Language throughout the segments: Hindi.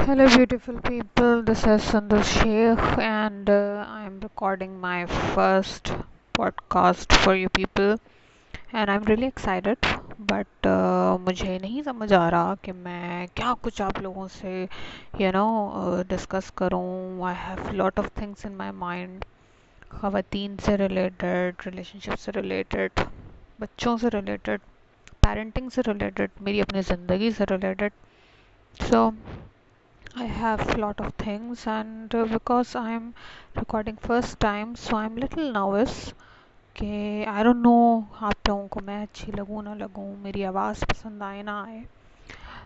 Hello, beautiful people. This is Sundar Sheikh, and uh, I'm recording my first podcast for you people. And I'm really excited, but uh, मुझे नहीं समझ आ रहा कि मैं क्या कुछ आप लोगों से you know डिस्कस करूँ I have lot of things in my mind ख़वातीन से रिलेटेड रिलेशनशिप से रिलेटेड बच्चों से रिलेटेड पेरेंटिंग से रिलेटेड मेरी अपनी ज़िंदगी से related so I have a lot of things and uh, because I'm recording first time so I'm little nervous. कि आई डोंट नो आप लोगों को मैं अच्छी लगूँ ना लगूँ मेरी आवाज़ पसंद आए ना आए।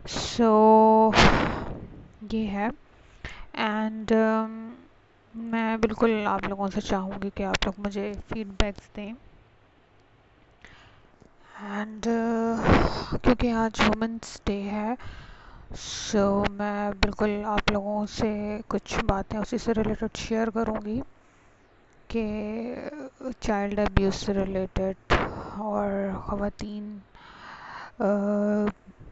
सो ये है। एंड um, मैं बिल्कुल आप लोगों से चाहूँगी कि आप लोग मुझे फीडबैक्स दें। एंड uh, क्योंकि आज वुमेंस डे है सो so, मैं बिल्कुल आप लोगों से कुछ बातें उसी से रिलेटेड शेयर करूँगी कि चाइल्ड अब्यूज़ से रिलेटेड और ख़वातीन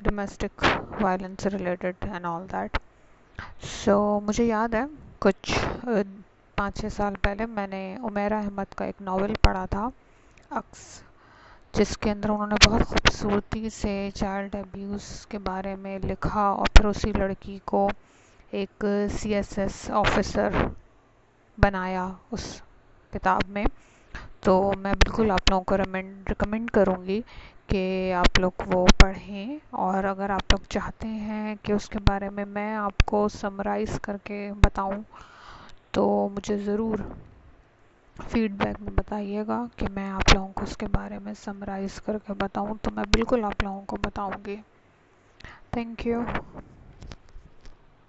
डोमेस्टिक वायलेंस से related and all that so मुझे याद है कुछ पाँच छः साल पहले मैंने उमेरा अहमद का एक नावल पढ़ा था अक्स जिसके अंदर उन्होंने बहुत खूबसूरती से चाइल्ड अब्यूज़ के बारे में लिखा और फिर उसी लड़की को एक सीएसएस ऑफिसर बनाया उस किताब में। तो मैं बिल्कुल आप लोगों को रिकमेंड करूँगी कि आप लोग वो पढ़ें और अगर आप लोग चाहते हैं कि उसके बारे में मैं आपको समराइज़ करके बताऊँ तो मुझे ज़रूर फीडबैक में बताइएगा कि मैं आप लोगों को उसके बारे में समराइज़ करके बताऊँ। तो मैं बिल्कुल आप लोगों को बताऊँगी। Thank you